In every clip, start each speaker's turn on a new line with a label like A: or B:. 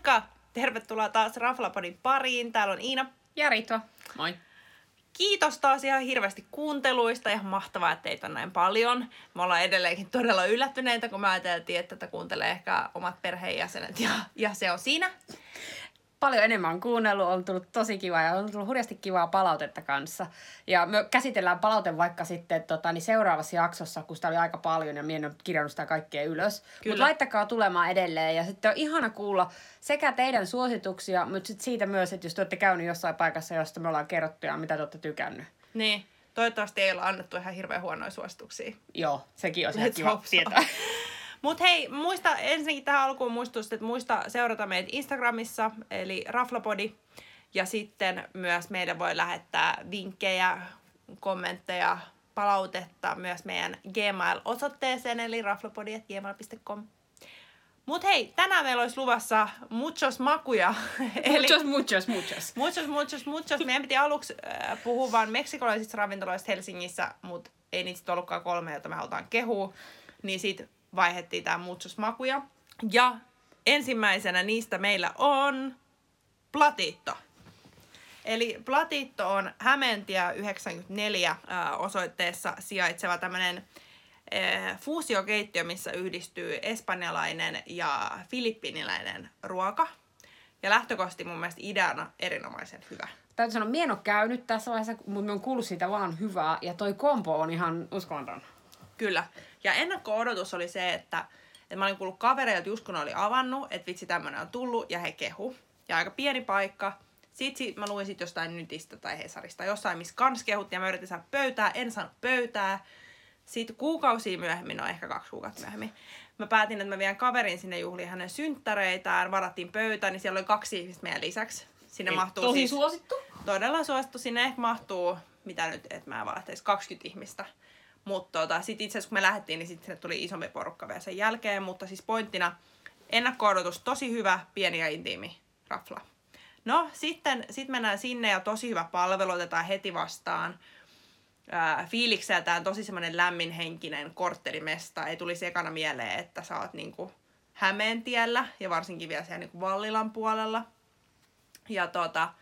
A: Moikka! Tervetuloa taas Raflapodin pariin. Täällä on Iina.
B: Ja Ritva. Moi.
A: Kiitos taas ihan hirveästi kuunteluista. Ihan mahtavaa, että teitä on näin paljon. Me ollaan edelleenkin todella yllättyneitä, kun me ajateltiin, että tätä kuuntelee ehkä omat perheenjäsenet ja, ja se on siinä
B: paljon enemmän on kuunnellut, on tullut tosi kiva ja on tullut hurjasti kivaa palautetta kanssa. Ja me käsitellään palaute vaikka sitten tota, niin seuraavassa jaksossa, kun sitä oli aika paljon ja minä en ole kirjannut sitä kaikkea ylös. Mutta laittakaa tulemaan edelleen ja sitten on ihana kuulla sekä teidän suosituksia, mutta sitten siitä myös, että jos te olette käynyt jossain paikassa, josta me ollaan kerrottu ja mitä te olette tykännyt.
A: Niin. Toivottavasti ei ole annettu ihan hirveän huonoja suosituksia.
B: Joo, sekin on ihan kiva tietää.
A: Mutta hei, muista ensinnäkin tähän alkuun muistutus, että muista seurata meitä Instagramissa, eli Raflapodi. Ja sitten myös meille voi lähettää vinkkejä, kommentteja, palautetta myös meidän Gmail-osoitteeseen, eli raflapodi.gmail.com. Mut hei, tänään meillä olisi luvassa muchos makuja.
B: muchos, muchos, muchos.
A: Muchos, muchos, muchos. Meidän piti aluksi äh, puhua vain meksikolaisista ravintoloista Helsingissä, mutta ei niitä ollutkaan kolme, joita me halutaan kehua. Niin sit vaihettiin tämä mutsosmakuja. Ja ensimmäisenä niistä meillä on Platitto. Eli Platitto on Hämeentie 94 osoitteessa sijaitseva tämmöinen fuusiokeittiö, missä yhdistyy espanjalainen ja filippiniläinen ruoka. Ja lähtökohtaisesti mun mielestä ideana erinomaisen hyvä.
B: Täytyy sanoa, minä en ole käynyt tässä vaiheessa, mutta mä oon kuullut siitä vaan hyvää. Ja toi kompo on ihan uskomaton.
A: Kyllä. Ja ennakko-odotus oli se, että, että mä olin kuullut kavereilta just kun oli avannut, että vitsi tämmönen on tullut ja he kehu. Ja aika pieni paikka. Sitten mä luin sit jostain Nytistä tai Hesarista, jossain missä kans kehuttiin ja mä yritin saada pöytää, en saanut pöytää. Sitten kuukausia myöhemmin, no ehkä kaksi kuukautta myöhemmin, mä päätin, että mä vien kaverin sinne juhliin hänen synttäreitään, varattiin pöytä, niin siellä oli kaksi ihmistä meidän lisäksi. Sinne
B: Ei,
A: mahtuu
B: tosi siis, suosittu?
A: Todella suosittu. Sinne ehkä mahtuu, mitä nyt, että mä valehtaisin, 20 ihmistä. Mutta tota, sitten itse asiassa kun me lähdettiin, niin sitten tuli isompi porukka vielä sen jälkeen. Mutta siis pointtina, ennakko tosi hyvä, pieni ja intiimi rafla. No, sitten sit mennään sinne ja tosi hyvä palvelu otetaan heti vastaan. Ää, fiilikseltään tosi semmoinen lämminhenkinen korttelimesta. Ei tulisi ekana mieleen, että sä oot niinku Hämeentiellä ja varsinkin vielä siellä niinku Vallilan puolella. Ja tota,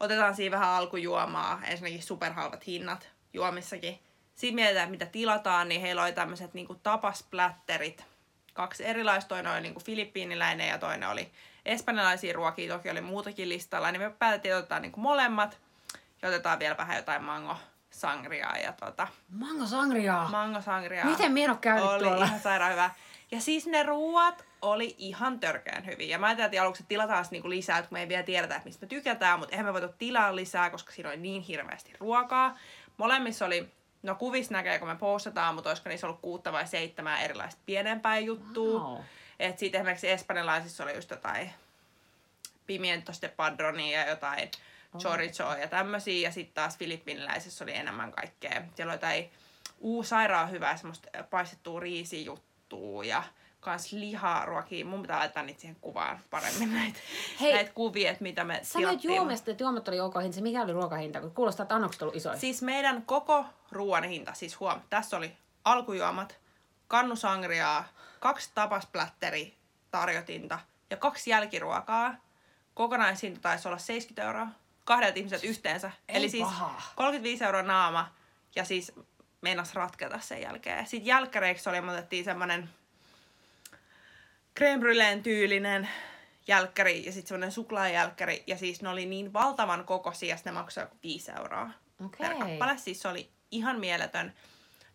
A: otetaan siinä vähän alkujuomaa. Ensinnäkin superhalvat hinnat juomissakin sitten mietitään, mitä tilataan, niin heillä oli tämmöiset niin tapasplätterit. Kaksi erilaista, toinen oli niin filippiiniläinen ja toinen oli espanjalaisia ruokia, toki oli muutakin listalla, niin me päätettiin, että otetaan niin molemmat ja otetaan vielä vähän jotain mango sangriaa. Ja tota,
B: mango sangriaa?
A: Mango sangriaa.
B: Miten minä käynyt
A: oli
B: tuolla?
A: ihan sairaan hyvä. Ja siis ne ruuat oli ihan törkeän hyviä. Ja mä ajattelin aluksi, että tilataan niinku lisää, että me ei vielä tiedetä, että mistä me tykätään, mutta eihän me voitu tilaa lisää, koska siinä oli niin hirveästi ruokaa. Molemmissa oli No kuvis näkee, kun me postataan, mutta olisiko niissä ollut kuutta vai seitsemää erilaista pienempää juttua. Wow. Et siitä esimerkiksi espanjalaisissa oli just jotain pimientos de padronia ja jotain chorizoa ja tämmöisiä. Ja sitten taas filippiniläisissä oli enemmän kaikkea. Siellä oli jotain uu sairaan hyvää semmoista paistettua riisijuttua ja kans liharuokia. Mun pitää laittaa niitä siihen kuvaan paremmin näitä, Hei, näitä kuvia, että mitä me
B: Sanoit juomesta, että juomat oli ok hinta. Mikä oli ruokahinta? Kun kuulostaa, että annokset ollut isoja.
A: Siis meidän koko ruoan hinta, siis huom, tässä oli alkujuomat, kannusangriaa, kaksi tapasplätteri tarjotinta ja kaksi jälkiruokaa. Kokonaishinta taisi olla 70 euroa. Kahdelta ihmiset yhteensä.
B: Ei
A: Eli siis
B: paha.
A: 35 euroa naama ja siis meinas ratketa sen jälkeen. Sitten jälkkäreiksi oli, me otettiin semmonen creme tyylinen jälkkäri ja sitten semmoinen suklaajälkkäri. Ja siis ne oli niin valtavan kokoisia, että ne maksoi 5 euroa
B: okay. per
A: kappale. Siis se oli ihan mieletön.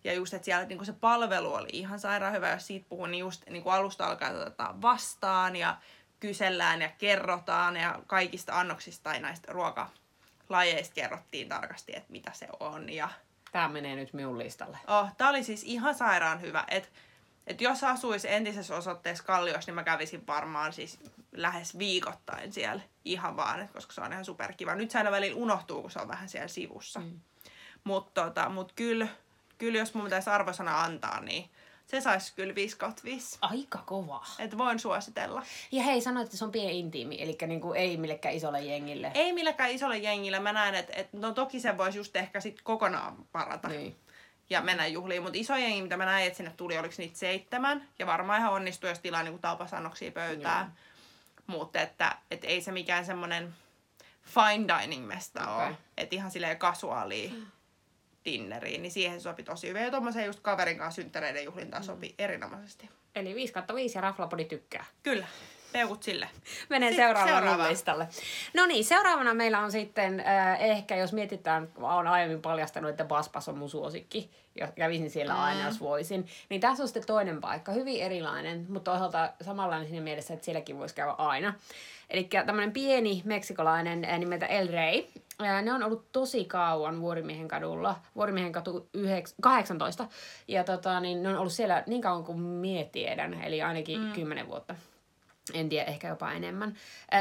A: Ja just, että siellä niin se palvelu oli ihan sairaan hyvä, jos siitä puhun, niin just niin alusta alkaa otetaan vastaan ja kysellään ja kerrotaan ja kaikista annoksista tai näistä ruokalajeista kerrottiin tarkasti, että mitä se on. Ja...
B: Tämä menee nyt minun listalle.
A: Oh, tämä oli siis ihan sairaan hyvä. Että et jos asuisi entisessä osoitteessa Kalliossa, niin mä kävisin varmaan siis lähes viikoittain siellä ihan vaan, koska se on ihan superkiva. Nyt se aina välillä unohtuu, kun se on vähän siellä sivussa. Mm. Mutta tota, mut kyllä, kyllä jos mun pitäisi arvosana antaa, niin se saisi kyllä 5 5.
B: Aika kova.
A: Että voin suositella.
B: Ja hei, sanoit, että se on pieni intiimi, eli niinku ei millekään isolle jengille.
A: Ei millekään isolle jengille. Mä näen, että, että no toki se voisi just ehkä sit kokonaan parata.
B: Niin
A: ja mennä juhliin. Mutta iso jengi, mitä mä näin, että sinne tuli, oliko niitä seitsemän. Ja varmaan ihan onnistui, jos tilaa niinku taupasannoksia pöytään. mutta että et ei se mikään semmoinen fine dining mesta okay. Ole. Että ihan silleen kasuaalia dinneriin, niin siihen sopi tosi hyvin. Ja tuommoisen just kaverin kanssa synttäreiden juhlintaan sopi erinomaisesti.
B: Eli 5 kautta 5 ja Raflapodi tykkää.
A: Kyllä, peukut sille.
B: Menen
A: Sitten
B: seuraavaan
A: seuraava.
B: listalle. No niin, seuraavana meillä on sitten äh, ehkä, jos mietitään, olen aiemmin paljastanut, että Baspas on mun suosikki, ja kävisin siellä
A: Mm.
B: aina, jos voisin. Niin tässä on sitten toinen paikka, hyvin erilainen, mutta toisaalta samanlainen siinä mielessä, että sielläkin voisi käydä aina. Eli tämmöinen pieni meksikolainen äh, nimeltä El Rey. Äh, Ne on ollut tosi kauan Vuorimiehen kadulla, Vuorimiehen katu 9, 18, ja tota, niin ne on ollut siellä niin kauan kuin mie tiedän, eli ainakin mm. 10 vuotta. En tiedä, ehkä jopa enemmän.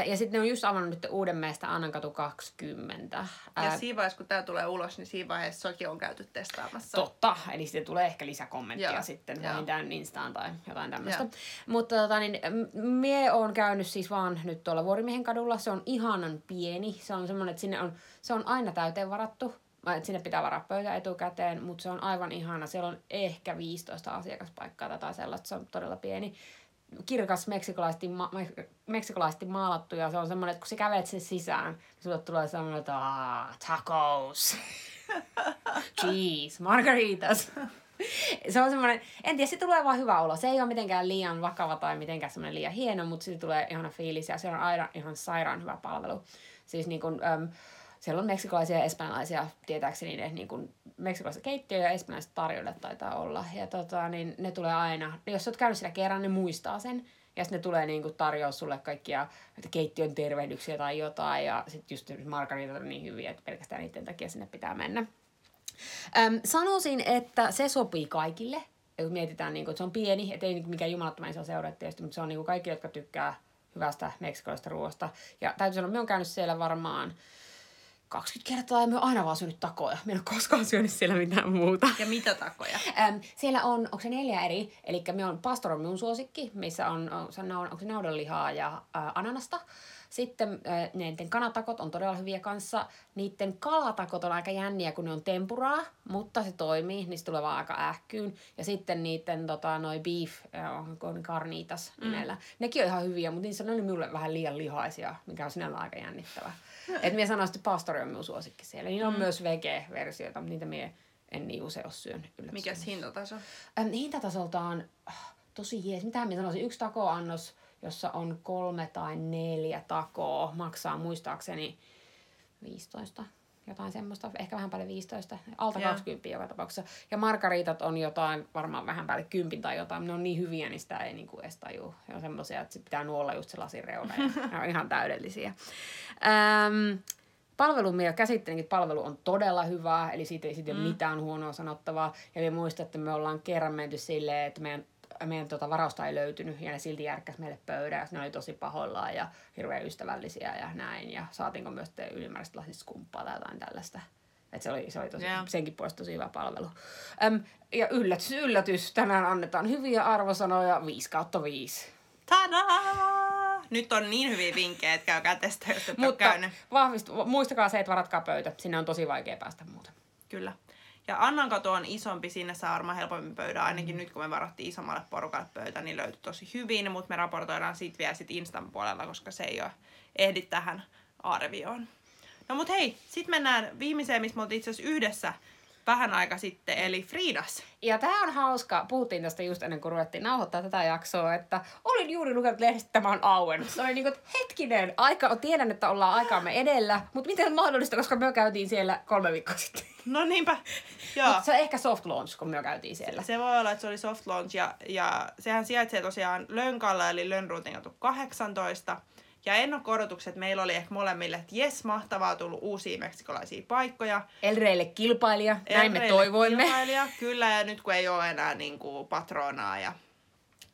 B: Ja sitten ne on just avannut nyt uuden meistä Annankatu 20.
A: Ja siinä vaiheessa, kun tämä tulee ulos, niin siinä vaiheessa soki on käyty testaamassa.
B: Totta, eli sitten tulee ehkä lisäkommenttia
A: Joo,
B: sitten vähintään Instaan tai jotain tämmöistä. Mutta tota, niin, mie oon käynyt siis vaan nyt tuolla Vuorimiehen kadulla. Se on ihanan pieni. Se on semmoinen, että sinne on, se on aina täyteen varattu. Sinne pitää varaa pöytä etukäteen, mutta se on aivan ihana. Siellä on ehkä 15 asiakaspaikkaa tai sellaista. Se on todella pieni. Kirkas meksikolaisesti, ma- me- meksikolaisesti maalattu ja se on semmoinen, että kun sä kävelet sen sisään, niin sulle tulee semmoinen, että "Aa, tacos. cheese, margaritas. Se on semmoinen, en tiedä, se tulee vaan hyvä olo. Se ei ole mitenkään liian vakava tai mitenkään semmoinen liian hieno, mutta siitä tulee ihana fiilis ja se on aina ihan sairaan hyvä palvelu. Siis niin kuin, äm, siellä on meksikolaisia ja espanjalaisia, tietääkseni ne niin kuin, meksikolaisia keittiöjä ja espanjalaiset tarjoilijat taitaa olla. Ja tota, niin ne tulee aina, jos olet käynyt siellä kerran, ne muistaa sen. Ja sitten ne tulee niinku tarjoaa sulle kaikkia että keittiön tervehdyksiä tai jotain. Ja sitten just margaritat on niin hyviä, että pelkästään niiden takia sinne pitää mennä. Öm, sanoisin, että se sopii kaikille. Ja Kun mietitään, niin kuin, että se on pieni, ettei niin mikään jumalattoman iso seura tietysti, mutta se on niin kuin kaikki, jotka tykkää hyvästä meksikolaisesta ruoasta. Ja täytyy sanoa, me on käynyt siellä varmaan 20 kertaa ja me aina vaan syönyt takoja. Me en ole koskaan syönyt siellä mitään muuta.
A: Ja mitä takoja?
B: Öm, siellä on, onko se neljä eri, eli me on Pastor on minun suosikki, missä on, on, on onko se naudanlihaa ja ää, ananasta. Sitten ää, niiden kanatakot on todella hyviä kanssa. Niiden kalatakot on aika jänniä, kun ne on tempuraa, mutta se toimii, niin se tulee vaan aika ähkyyn. Ja sitten niiden tota, noi beef, ää, onko ne carnitas nimellä. Mm. Nekin on ihan hyviä, mutta niissä on ne minulle vähän liian lihaisia, mikä on sinällä aika jännittävää. Et minä sanoisin, että Pastori on minun suosikki siellä. Niillä on mm. myös vege-versioita, mutta niitä minä en niin usein ole syönyt. yllätys.
A: Mikäs hintataso?
B: Ähm, hintatasoltaan äh, tosi jees. Mitä minä sanoisin? Yksi takoannos, jossa on kolme tai neljä takoa, maksaa muistaakseni 15 jotain semmoista, ehkä vähän päälle 15, alta
A: Joo.
B: 20 joka tapauksessa. Ja margaritat on jotain, varmaan vähän päälle 10 tai jotain, ne on niin hyviä, niin sitä ei niinku edes tajua. Ne on semmoisia, että pitää nuolla just se lasin reuna ja ne on ihan täydellisiä. Ähm, Palvelu, minä käsittelinkin, että palvelu on todella hyvää, eli siitä ei, siitä ei ole mitään huonoa sanottavaa. Ja me muistan, että me ollaan kerran menty silleen, että meidän, meidän tota varausta ei löytynyt, ja ne silti järkkäs meille pöydän, ne oli tosi pahoillaan ja hirveän ystävällisiä ja näin. Ja saatiinko myös sitten ylimääräistä lasista skumppaa tai jotain tällaista. Et se oli, se oli tosi,
A: Joo.
B: senkin puolesta tosi hyvä palvelu. Öm, ja yllätys, yllätys, tänään annetaan hyviä arvosanoja 5 kautta 5.
A: Tadaa! Nyt on niin hyviä vinkkejä, että käykää testaa, jos
B: Mutta vahvistu, muistakaa se, että varatkaa pöytä. Sinne on tosi vaikea päästä muuten.
A: Kyllä. Ja Annan katu on isompi, sinne saa varmaan helpommin pöydän, ainakin
B: Mm.
A: nyt kun me varattiin isommalle porukalle pöytä, niin löytyi tosi hyvin, mutta me raportoidaan siitä vielä sit Instan puolella, koska se ei ole ehdi tähän arvioon. No mut hei, sitten mennään viimeiseen, missä me oltiin itse asiassa yhdessä vähän aika sitten, eli Fridas.
B: Ja tämä on hauska, puhuttiin tästä just ennen kuin ruvettiin nauhoittaa tätä jaksoa, että olin juuri lukenut lehdestä, että tämä on auennut. Se oli niin kuin, hetkinen, aika, tiedän, että ollaan aikaamme edellä, mutta miten on mahdollista, koska me käytiin siellä kolme viikkoa sitten.
A: No niinpä, joo.
B: Mut se on ehkä soft launch, kun me käytiin siellä.
A: Se voi olla, että se oli soft launch ja, ja sehän sijaitsee tosiaan Lönkalla eli Lönnruutin katu 18. Ja ennakko-odotukset meillä oli ehkä molemmille, että jes, mahtavaa, tullut uusia meksikolaisia paikkoja.
B: Elreille kilpailija, näin me
A: Elreille
B: toivoimme.
A: kilpailija, Kyllä, ja nyt kun ei ole enää niin kuin, patronaa. Ja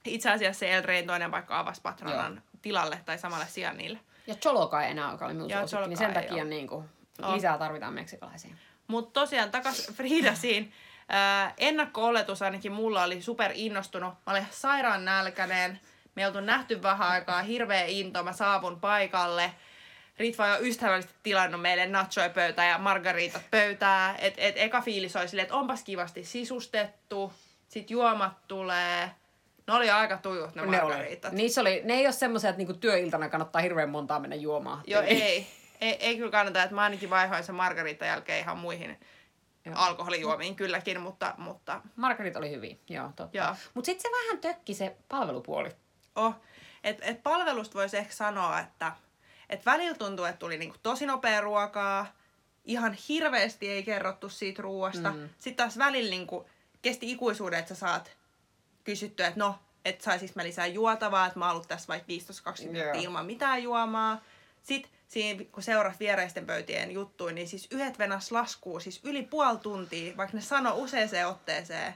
A: itse asiassa se Elrein toinen paikka avasi patronan tilalle tai samalle sijainnille.
B: Ja Choloka ei enää, joka oli suosikki, niin sen takia niin kuin, lisää tarvitaan meksikolaisia.
A: Mutta tosiaan takas Friidasiin. Äh, ennakko-oletus ainakin mulla oli super innostunut. Mä olin sairaan nälkäinen. Me ei oltu nähty vähän aikaa. Hirveä into. Mä saavun paikalle. Ritva on jo ystävällisesti tilannut meille nachoja pöytää ja margaritat pöytää. Et, et eka fiilis oli silleen, että onpas kivasti sisustettu. Sitten juomat tulee. Ne oli aika tujut ne,
B: Ne, oli. Niissä oli, ne ei ole semmoisia, että niinku työiltana kannattaa hirveän montaa mennä juomaan.
A: Joo, ei. ei. Ei kyllä kannata, että mä ainakin vaihoin sen margarita jälkeen ihan muihin
B: Joo.
A: alkoholijuomiin kylläkin, mutta, mutta
B: Margarit oli hyviä, joo, totta. Mutta sitten se vähän tökki se palvelupuoli.
A: Oh. et, et palvelusta voisi ehkä sanoa, että et välillä tuntuu, että tuli niinku tosi nopea ruokaa, ihan hirveästi ei kerrottu siitä ruoasta. Mm. Sitten taas välillä niinku kesti ikuisuuden, että sä saat kysyttyä, että no, että saisinko mä lisää juotavaa, että mä oon ollut tässä vaikka 15-20 minuuttia
B: Joo.
A: ilman mitään juomaa. Sitten siinä, kun seurat viereisten pöytien juttuja, niin siis yhdet venas laskuu siis yli puoli tuntia, vaikka ne sano useaseen otteeseen,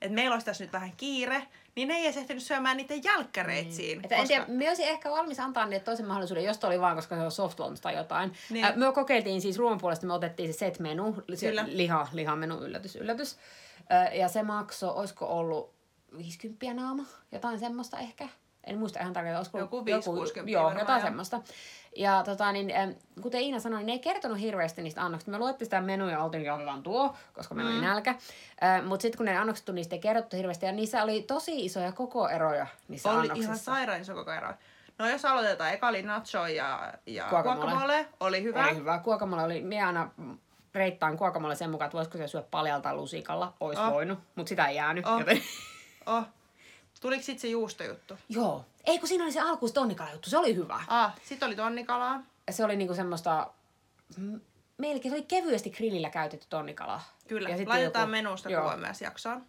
A: että meillä olisi tässä nyt vähän kiire, niin ne ei edes ehtinyt syömään niitä jälkkäreitä mm. siinä.
B: Että en tiedä, me olisin ehkä valmis antaa niille toisen mahdollisuuden, jos oli vaan, koska se on soft launch tai jotain.
A: Niin.
B: Äh, me kokeiltiin siis ruoan puolesta, me otettiin se set-menu, se
A: Kyllä.
B: liha, lihamenu, yllätys, yllätys. Äh, ja se maksoi, olisiko ollut 50 naama, jotain semmoista ehkä. En muista ihan tarkkaan, olisiko
A: Joku
B: ollut
A: 5-60
B: Joo,
A: varmaan,
B: jotain
A: joo.
B: semmoista. Ja tota, niin, kuten Iina sanoi, niin ne ei kertonut hirveästi niistä annoksista. Me luettiin sitä menuja ja oltiin, että tuo, koska meillä
A: Mm.
B: oli nälkä. Mutta sitten kun ne annokset tuli, niistä ei kerrottu hirveästi. Ja niissä oli tosi isoja kokoeroja niissä
A: Oli
B: annoksissa.
A: ihan sairaan iso koko ero. No jos aloitetaan, eka oli nacho ja, ja
B: Guacamole.
A: guacamole. Oli hyvä.
B: Oli hyvä. Kuokamolle oli, minä aina reittaan kuokamolle sen mukaan, että voisiko se syödä paljalta lusikalla. Ois
A: oh.
B: voinut, mutta sitä ei jäänyt.
A: Oh.
B: Joten...
A: Oh. Tuliko sitten se juustojuttu?
B: Joo. Ei kun siinä oli se alkuus tonnikala juttu, se oli hyvä.
A: Ah, sitten oli tonnikalaa.
B: Se oli niinku semmoista, mm, melkein se oli kevyesti grillillä käytetty tonnikala.
A: Kyllä,
B: Ja sitten
A: laitetaan
B: joku-
A: menusta
B: joo.
A: myös jaksoon.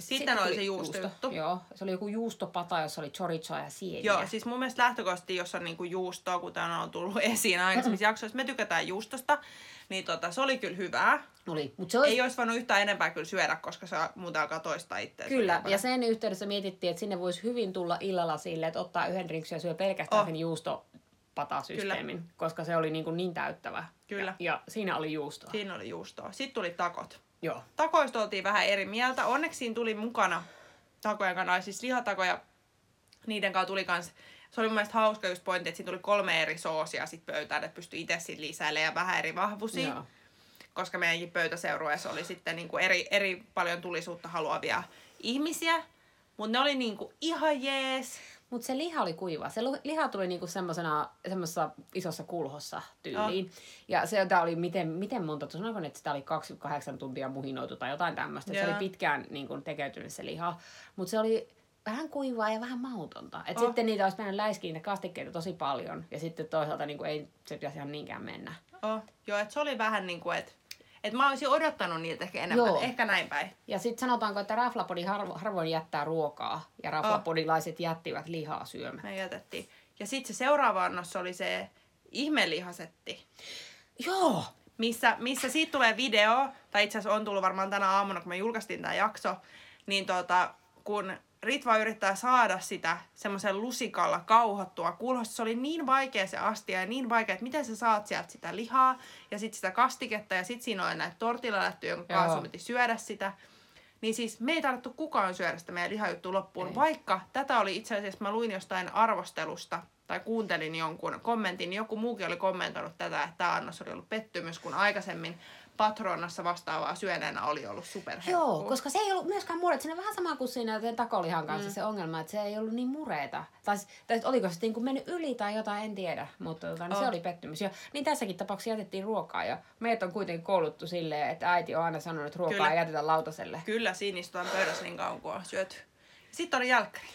A: Sitten oli
B: tuli
A: se juustojuttu.
B: Joo, se oli joku juustopata, jossa oli chorizoa ja sieniä.
A: Joo, siis mun mielestä lähtökohtaisesti, jos on niinku juustoa, kuten on tullut esiin aikaisemmissa jaksoissa, me tykätään juustosta, niin tota, se oli kyllä hyvää.
B: Oli. Mut se oli,
A: Ei olisi voinut yhtään enempää kyllä syödä, koska se muuten alkaa toistaa itseänsä.
B: Kyllä, ja sen yhteydessä mietittiin, että sinne voisi hyvin tulla illalla sille, että ottaa yhden drinksin ja syö pelkästään
A: Oh.
B: sen juustopatasysteemin, koska se oli niin, kuin niin täyttävä.
A: Kyllä.
B: Ja, ja siinä oli juustoa.
A: Siinä oli juustoa. Sitten tuli takot.
B: Joo.
A: Takoista oltiin vähän eri mieltä. Onneksi siinä tuli mukana takojen kanssa, siis lihatakoja. Niiden kanssa tuli kans, se oli mun mielestä hauska just pointti, että siinä tuli kolme eri soosia sit pöytään, että pystyi itse sit lisäilemään ja vähän eri vahvuisia.
B: Joo.
A: Koska meidänkin pöytäseurueessa oli sitten niinku eri, eri paljon tulisuutta haluavia ihmisiä. Mutta ne oli niinku ihan jees.
B: Mutta se liha oli kuiva. Se liha tuli niinku semmosena, semmosessa isossa kulhossa tyyliin. Ja se jota oli miten, miten monta, sanoiko että sitä oli 28 tuntia muhinoitu tai jotain tämmöistä. Se
A: Joo.
B: oli pitkään niinku, tekeytynyt se liha. Mutta se oli vähän kuivaa ja vähän mautonta. Et
A: Oh.
B: Sitten niitä olisi mennyt läiskiin niitä kastikkeita tosi paljon. Ja sitten toisaalta niinku, ei se pitäisi ihan niinkään mennä.
A: Oh, joo, että se oli vähän niinku, että et mä olisin odottanut niiltä ehkä enemmän.
B: Joo.
A: Ehkä näin päin.
B: Ja sitten sanotaanko, että raflapodi harvo, harvoin jättää ruokaa. Ja raflapodilaiset jättivät lihaa syömään.
A: Me jätettiin. Ja sitten se seuraava annos oli se ihmelihasetti.
B: Joo!
A: missä, missä siitä tulee video, tai itse asiassa on tullut varmaan tänä aamuna, kun me julkaistiin tämä jakso, niin tota, kun Ritva yrittää saada sitä semmoisen lusikalla kauhottua kulhosta, se oli niin vaikea se astia ja niin vaikea, että miten sä saat sieltä sitä lihaa ja sitten sitä kastiketta ja sitten siinä on näitä tortillalättyjä, jonka kanssa piti syödä sitä. Niin siis me ei tarvittu kukaan syödä sitä meidän lihajuttu loppuun,
B: Ei.
A: vaikka tätä oli itse asiassa, mä luin jostain arvostelusta tai kuuntelin jonkun kommentin, niin joku muukin oli kommentoinut tätä, että tämä annos oli ollut pettymys, kun aikaisemmin Patronassa vastaavaa syöneenä oli ollut superherkkuu.
B: Joo, koska se ei ollut myöskään mureet. Siinä on vähän sama kuin siinä takolihan kanssa mm. se ongelma, että se ei ollut niin mureita. Tai, tai oliko se niin kuin mennyt yli tai jotain, en tiedä. Mutta tota, niin se
A: On.
B: oli pettymys. Ja, niin tässäkin tapauksessa jätettiin ruokaa. Ja meitä on kuitenkin kouluttu silleen, että äiti on aina sanonut, että ruokaa
A: Kyllä.
B: ei jätetä lautaselle.
A: Kyllä, siinä istutaan pöydässä niin kauan kuin on syöty. Sitten oli jälkkäri.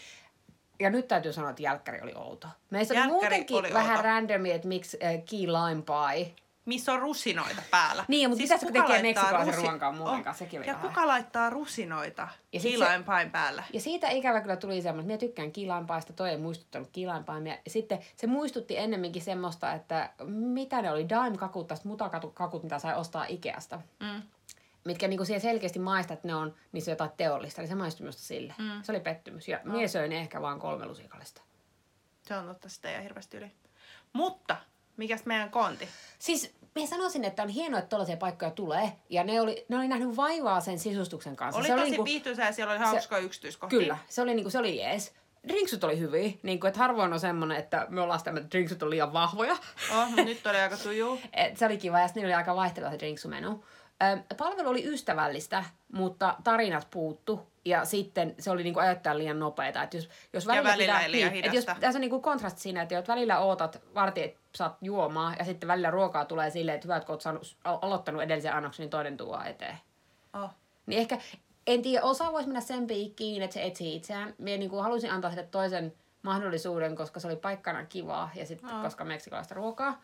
B: Ja nyt täytyy sanoa, että jälkkäri oli outo. Meistä oli
A: Jälkkäri
B: muutenkin
A: oli
B: vähän
A: outo.
B: randomi, että miksi äh, key lime pie.
A: Missä on rusinoita päällä.
B: Niin, mutta kun
A: kuka
B: tekee meksikolaisen ruoan kanssa muuten kanssa? Sekin
A: Ja
B: vähän.
A: kuka laittaa rusinoita
B: Ja sit
A: kiilain pain päällä?
B: Ja siitä ikävä kyllä tuli semmoinen, että minä tykkään kilainpaista, toi ei muistuttanut kilainpaimia. Ja sitten se muistutti ennemminkin semmoista, että mitä ne oli, Daim-kakut, tästä mutakakut, mitä sai ostaa Ikeasta.
A: Mm.
B: Mitkä niinku siellä selkeästi maistaa, että ne on niissä jotain teollista, niin se maistui minusta sille.
A: Mm.
B: Se oli pettymys. Ja no. minä söin ehkä vaan kolme lusikallista.
A: Se on totta, sitä ei hirveästi yli. Mutta, mikäs meidän konti?
B: Siis minä sanoisin, että on hienoa, että tällaisia paikkoja tulee. Ja ne oli, ne oli nähnyt vaivaa sen sisustuksen kanssa.
A: Oli
B: se
A: tosi
B: niinku-
A: viihtyisää ja siellä oli hauskoja yksityiskohtia.
B: Kyllä, se oli, niinku, se oli jees. Drinksut oli hyviä, niin kuin, että harvoin on semmoinen, että me ollaan sitä, että drinksut on liian vahvoja.
A: Oh, nyt oli aika tujuu.
B: Et se oli kiva ja sitten oli aika vaihteleva se drinksumenu. Palvelu oli ystävällistä, mutta tarinat puuttu. Ja sitten se oli niinku ajoittain liian nopeita. Et jos, jos välillä,
A: välillä
B: pitää,
A: liian
B: niin, et jos, tässä on niinku kontrasti siinä, että jos välillä ootat vartin, että saat juomaa, ja sitten välillä ruokaa tulee silleen, että hyvä, että kun oot saanut, al- aloittanut edellisen annoksen, niin toinen tuo eteen.
A: Oh.
B: Niin ehkä, en tiedä, osa voisi mennä sen piikkiin, että se etsii itseään. Mie niin kuin halusin antaa sille toisen mahdollisuuden, koska se oli paikkana kivaa ja sitten
A: Aa.
B: koska meksikolaista ruokaa.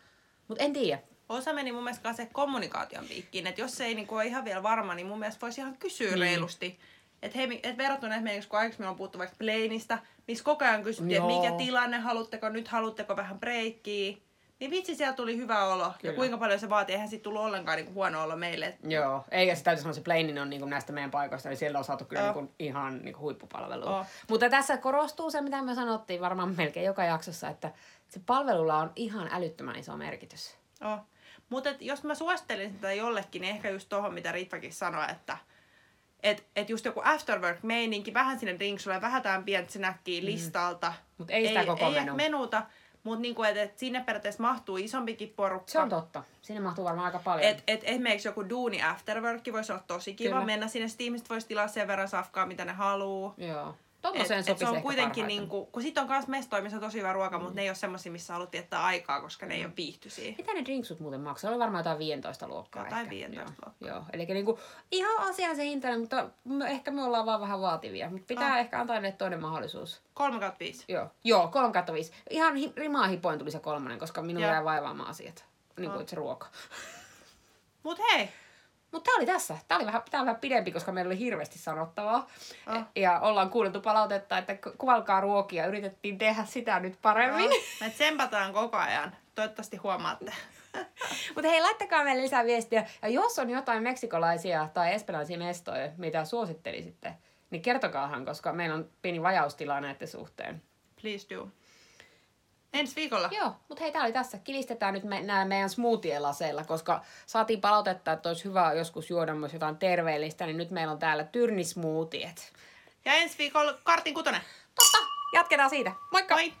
B: Mutta en tiedä.
A: Osa meni mun mielestä se kommunikaation piikkiin, että jos se ei niinku ole ihan vielä varma, niin mun mielestä voisi ihan kysyä
B: Niin.
A: reilusti. Että hei, et verrattuna esimerkiksi, kun aikaisemmin on puhuttu vaikka Planeista, missä koko ajan kysyttiin, että mikä tilanne, haluatteko nyt, haluatteko vähän breikkiä. Niin vitsi, siellä tuli hyvä olo.
B: Kyllä.
A: Ja kuinka paljon se vaatii, eihän siitä tullut ollenkaan niinku huono olo meille.
B: Joo, eikä se täytyy sanoa, se Plainin on niinku näistä meidän paikoista, niin siellä on saatu kyllä
A: Joo.
B: niinku ihan niinku huippupalvelua.
A: Oo.
B: Mutta tässä korostuu se, mitä me sanottiin varmaan melkein joka jaksossa, että se palvelulla on ihan älyttömän iso merkitys.
A: Oh. Mutta jos mä suosittelisin sitä jollekin, niin ehkä just tohon, mitä Ritvakin sanoi, että et, et just joku afterwork-meininki, vähän sinne drinksulle, vähän tämän pientä snackia listalta.
B: Mut ei sitä koko
A: ei
B: menu.
A: menuta, mutta niinku, et, et sinne periaatteessa mahtuu isompikin porukka.
B: Se on totta. Sinne mahtuu varmaan aika paljon.
A: Et, et esimerkiksi joku duuni afterwork voisi olla tosi kiva
B: Kyllä.
A: mennä sinne. Sitten ihmiset voisi tilaa sen verran safkaa, mitä ne haluaa.
B: Joo.
A: Et,
B: Tommoseen
A: et
B: sopisi
A: se on kuitenkin, niinku, kun sit on mestoja, missä on tosi hyvä ruoka, mutta ne ei ole semmosia, missä haluat viettää aikaa, koska ne ei ole viihtyisiä.
B: Mitä ne drinksut muuten maksaa? Oli varmaan jotain 15 luokkaa
A: Jotain
B: ehkä.
A: 15
B: Joo,
A: luokkaa.
B: Joo. Eli niinku, ihan asian se hintainen, mutta me, ehkä me ollaan vaan vähän vaativia. Mutta pitää
A: Ah.
B: ehkä antaa niille toinen mahdollisuus.
A: 3 kautta 5.
B: Joo, Joo 3 kautta 5. Ihan hi- rimaa hipoin tuli se kolmonen, koska minun
A: Joo.
B: jää vaivaamaan asiat. Niin kuin
A: Ah.
B: se ruoka.
A: Mut hei,
B: Mutta tää oli tässä. Tää oli, vähän, tää oli vähän pidempi, koska meillä oli hirveästi sanottavaa.
A: Ah.
B: Ja ollaan kuultu palautetta, että ku- kuvalkaa ruokia. Yritettiin tehdä sitä nyt paremmin.
A: me tsempataan koko ajan. Toivottavasti huomaatte.
B: Mutta hei, laittakaa meille lisää viestiä. Ja jos on jotain meksikolaisia tai espanjalaisia mestoja, mitä suosittelisitte, niin kertokaahan, koska meillä on pieni vajaustila näiden suhteen.
A: Please do. Ensi viikolla.
B: Joo, mutta hei, tää oli tässä. Kilistetään nyt me, nämä meidän smoothie-laseilla, koska saatiin palautetta, että olisi hyvä joskus juoda myös jotain terveellistä, niin nyt meillä on täällä tyrnismoothiet.
A: Ja ensi viikolla kartin kutonen.
B: Totta, jatketaan siitä. Moikka!
A: Moi!